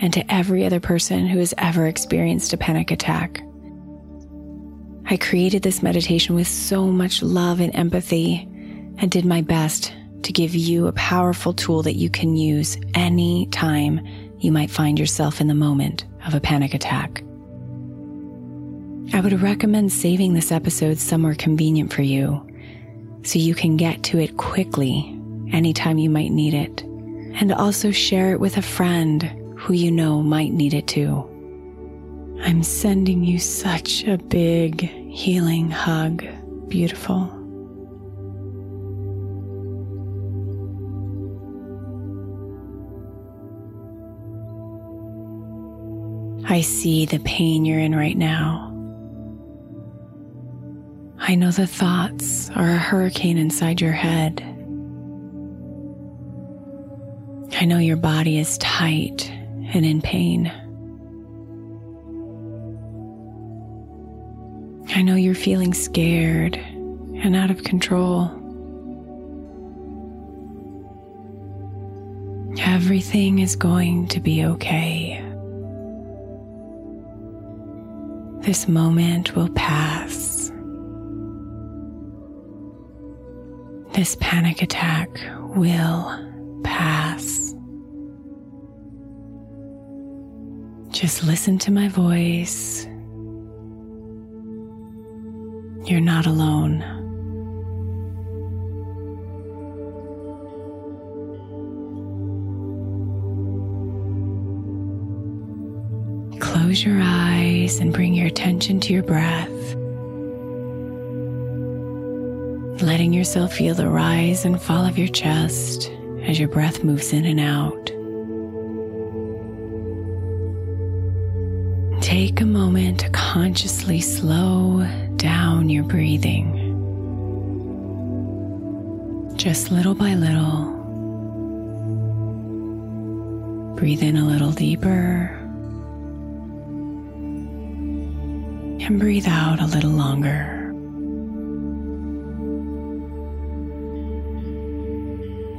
and to every other person who has ever experienced a panic attack. I created this meditation with so much love and empathy and did my best to give you a powerful tool that you can use any time you might find yourself in the moment of a panic attack. I would recommend saving this episode somewhere convenient for you so you can get to it quickly anytime you might need it. And also share it with a friend who you know might need it too. I'm sending you such a big healing hug. Beautiful. I see the pain you're in right now. I know the thoughts are a hurricane inside your head. I know your body is tight and in pain. I know you're feeling scared and out of control. Everything is going to be okay. This moment will pass. This panic attack will pass. Just listen to my voice. You're not alone. Close your eyes and bring your attention to your breath. Letting yourself feel the rise and fall of your chest as your breath moves in and out. Take a moment to consciously slow down your breathing. Just little by little. Breathe in a little deeper. And breathe out a little longer.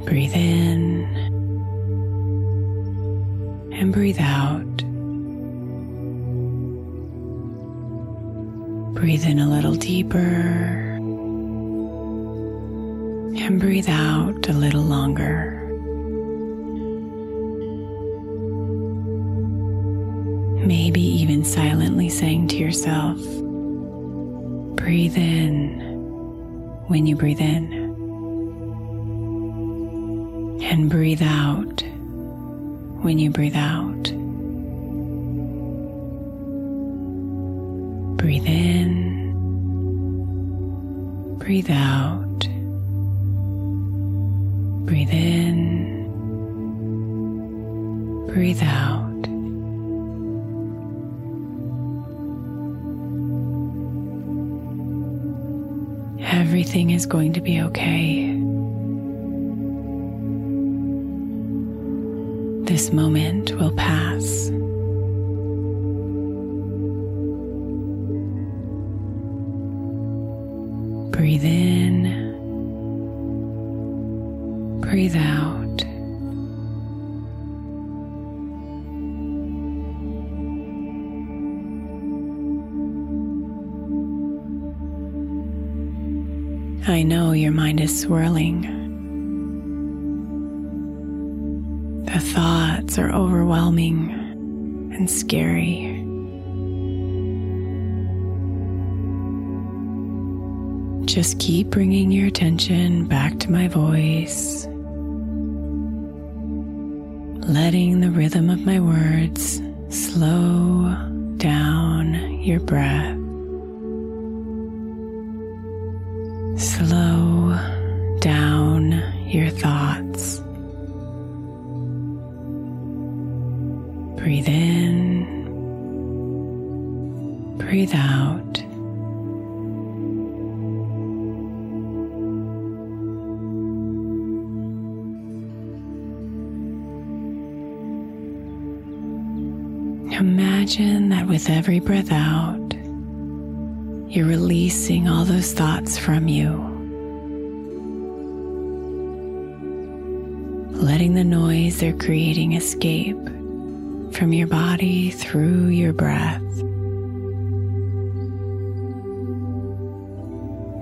Breathe in and breathe out. Breathe in a little deeper and breathe out a little longer. Maybe even silently saying to yourself, breathe in when you breathe in and breathe out when you breathe out. Breathe out, breathe in, breathe out. Everything is going to be okay. This moment will pass. Overwhelming and scary. Just keep bringing your attention back to my voice, letting the rhythm of my words slow down your breath. Imagine that with every breath out, you're releasing all those thoughts from you. Letting the noise they're creating escape from your body through your breath.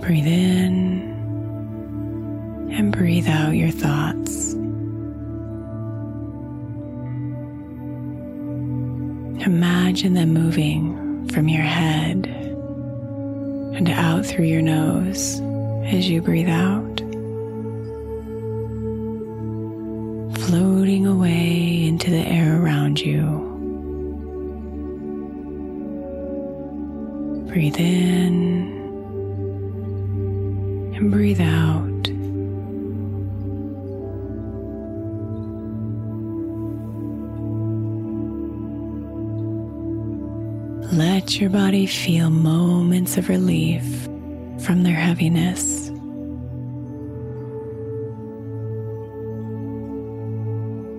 Breathe in and breathe out your thoughts. Imagine them moving from your head and out through your nose as you breathe out, floating away into the air around you. Breathe in and breathe out. Your body feel moments of relief from their heaviness.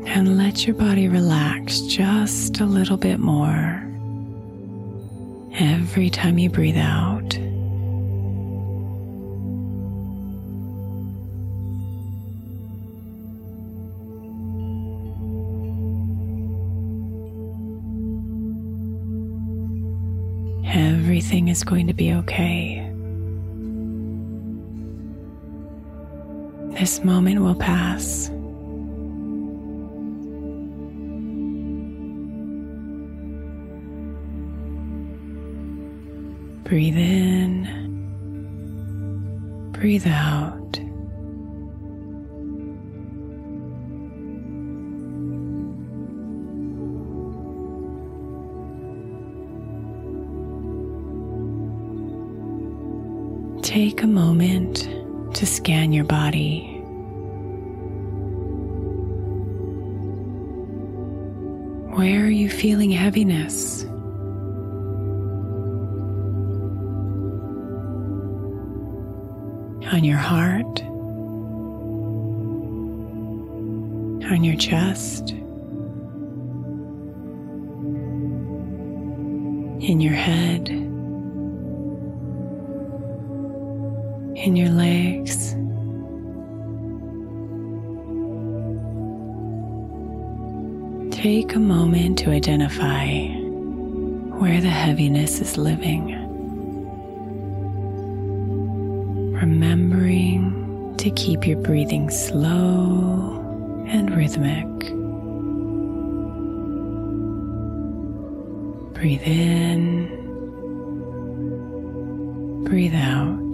And let your body relax just a little bit more every time you breathe out. Everything is going to be okay. This moment will pass. Breathe in, breathe out. Take a moment to scan your body. Where are you feeling heaviness? On your heart? On your chest? In your head? In your legs? Take a moment to identify where the heaviness is living. Remembering to keep your breathing slow and rhythmic. Breathe in, breathe out.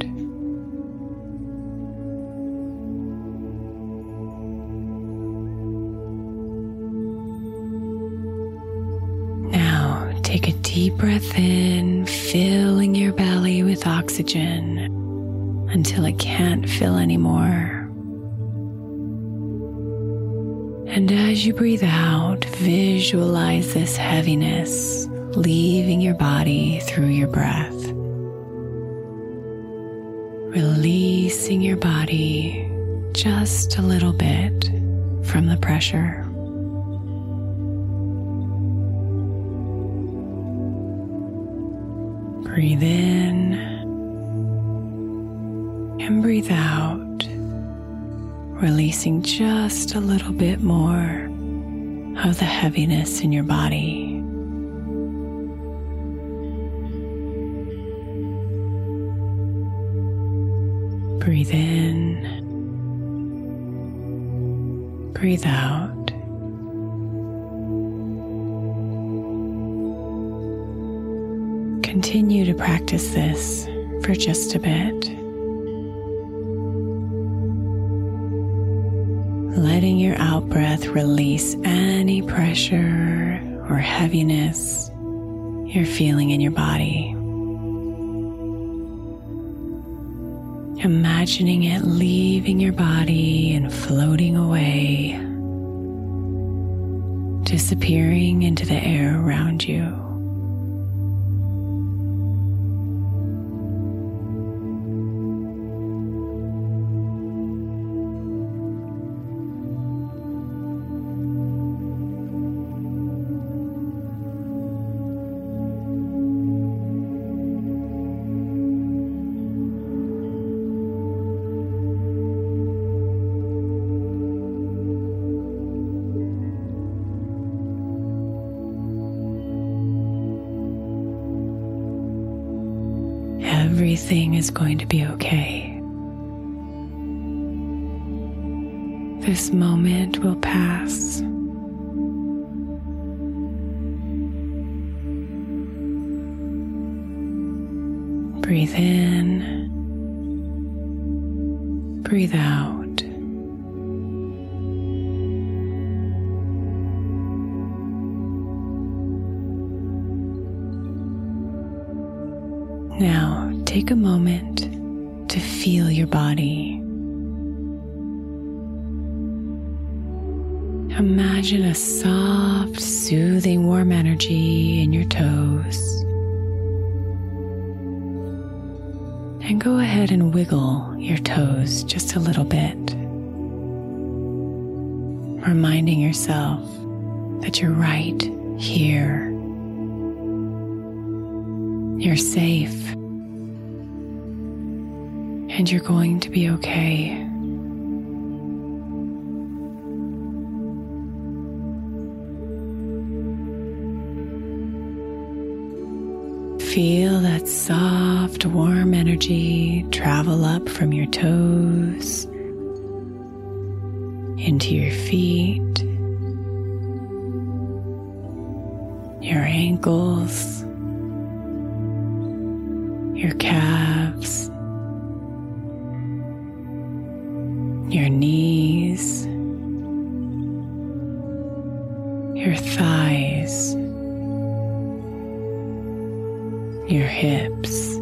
Deep breath in, filling your belly with oxygen until it can't fill anymore. And as you breathe out, visualize this heaviness leaving your body through your breath. Releasing your body just a little bit from the pressure. Breathe in and breathe out, releasing just a little bit more of the heaviness in your body. Breathe in, breathe out. Continue to practice this for just a bit. Letting your out breath release any pressure or heaviness you're feeling in your body. Imagining it leaving your body and floating away, disappearing into the air around you. Is going to be okay. This moment will pass. Breathe in, breathe out. Take a moment to feel your body. Imagine a soft, soothing, warm energy in your toes. And go ahead and wiggle your toes just a little bit, reminding yourself that you're right here. You're safe. And you're going to be okay. Feel that soft, warm energy travel up from your toes into your feet, your ankles, your calves, your knees, your thighs, your hips.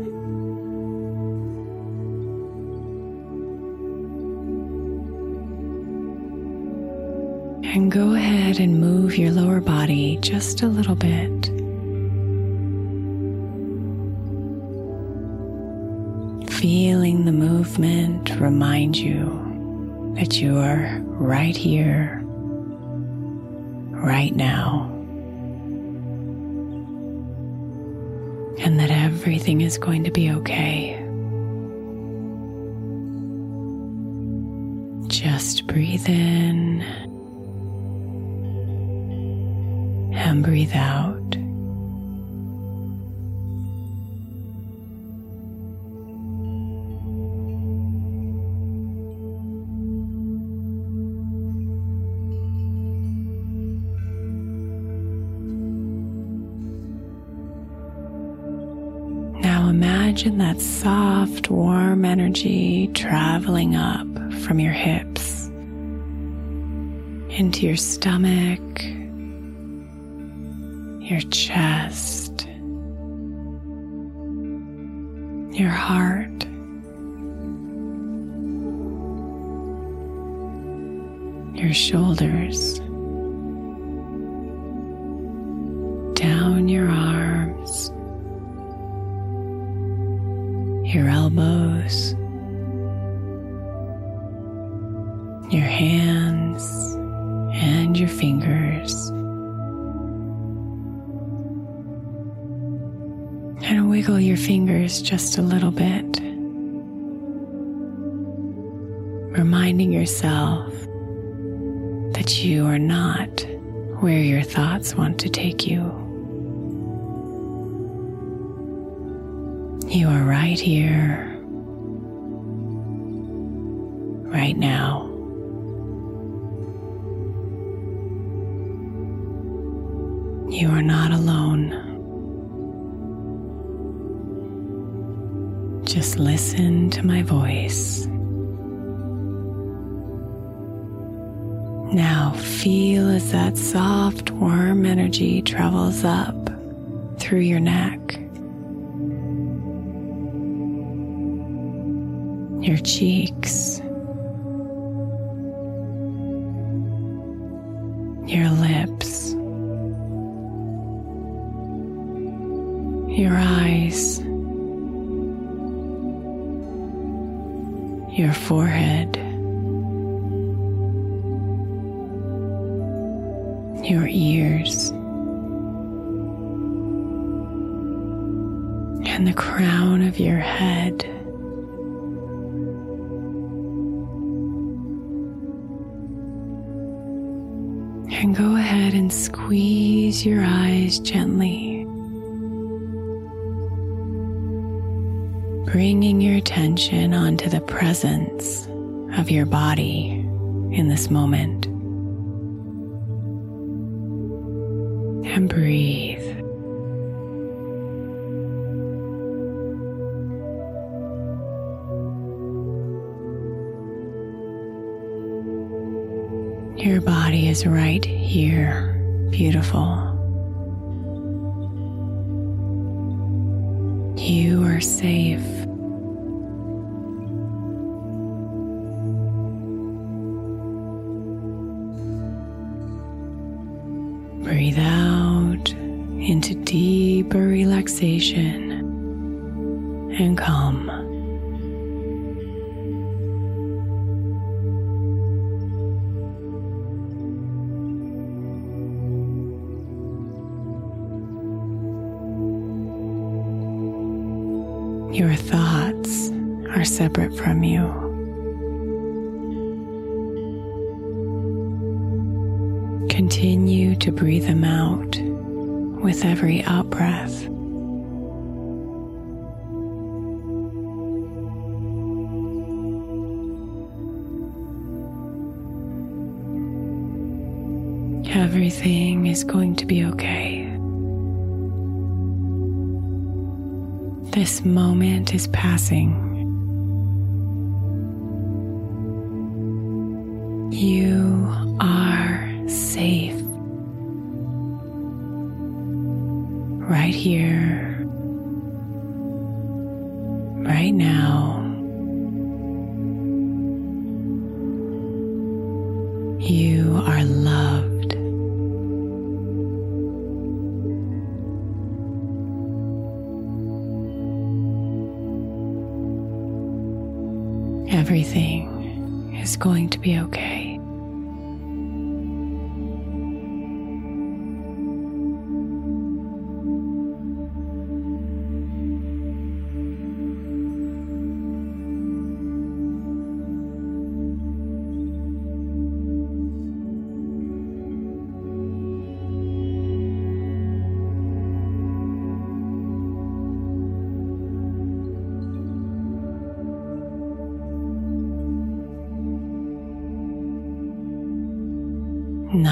And go ahead and move your lower body just a little bit. Feeling the movement remind you that you are right here, right now, and that everything is going to be okay. Just breathe in and breathe out. Soft, warm energy traveling up from your hips into your stomach, your chest, your heart. Your shoulders, down your arms, yourself that you are not where your thoughts want to take you. You are right here, right now. You are not alone. Just listen to my voice. Now feel as that soft, warm energy travels up through your neck, your cheeks, your lips, your eyes, your forehead. Your ears, and the crown of your head. And go ahead and squeeze your eyes gently, bringing your attention onto the presence of your body in this moment. And breathe. Your body is right here, beautiful. You are safe. Relaxation and calm. Your thoughts are separate from you. Continue to breathe them out with every out breath. Everything is going to be okay. This moment is passing. You are safe. Right here, right now.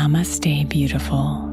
Namaste, beautiful.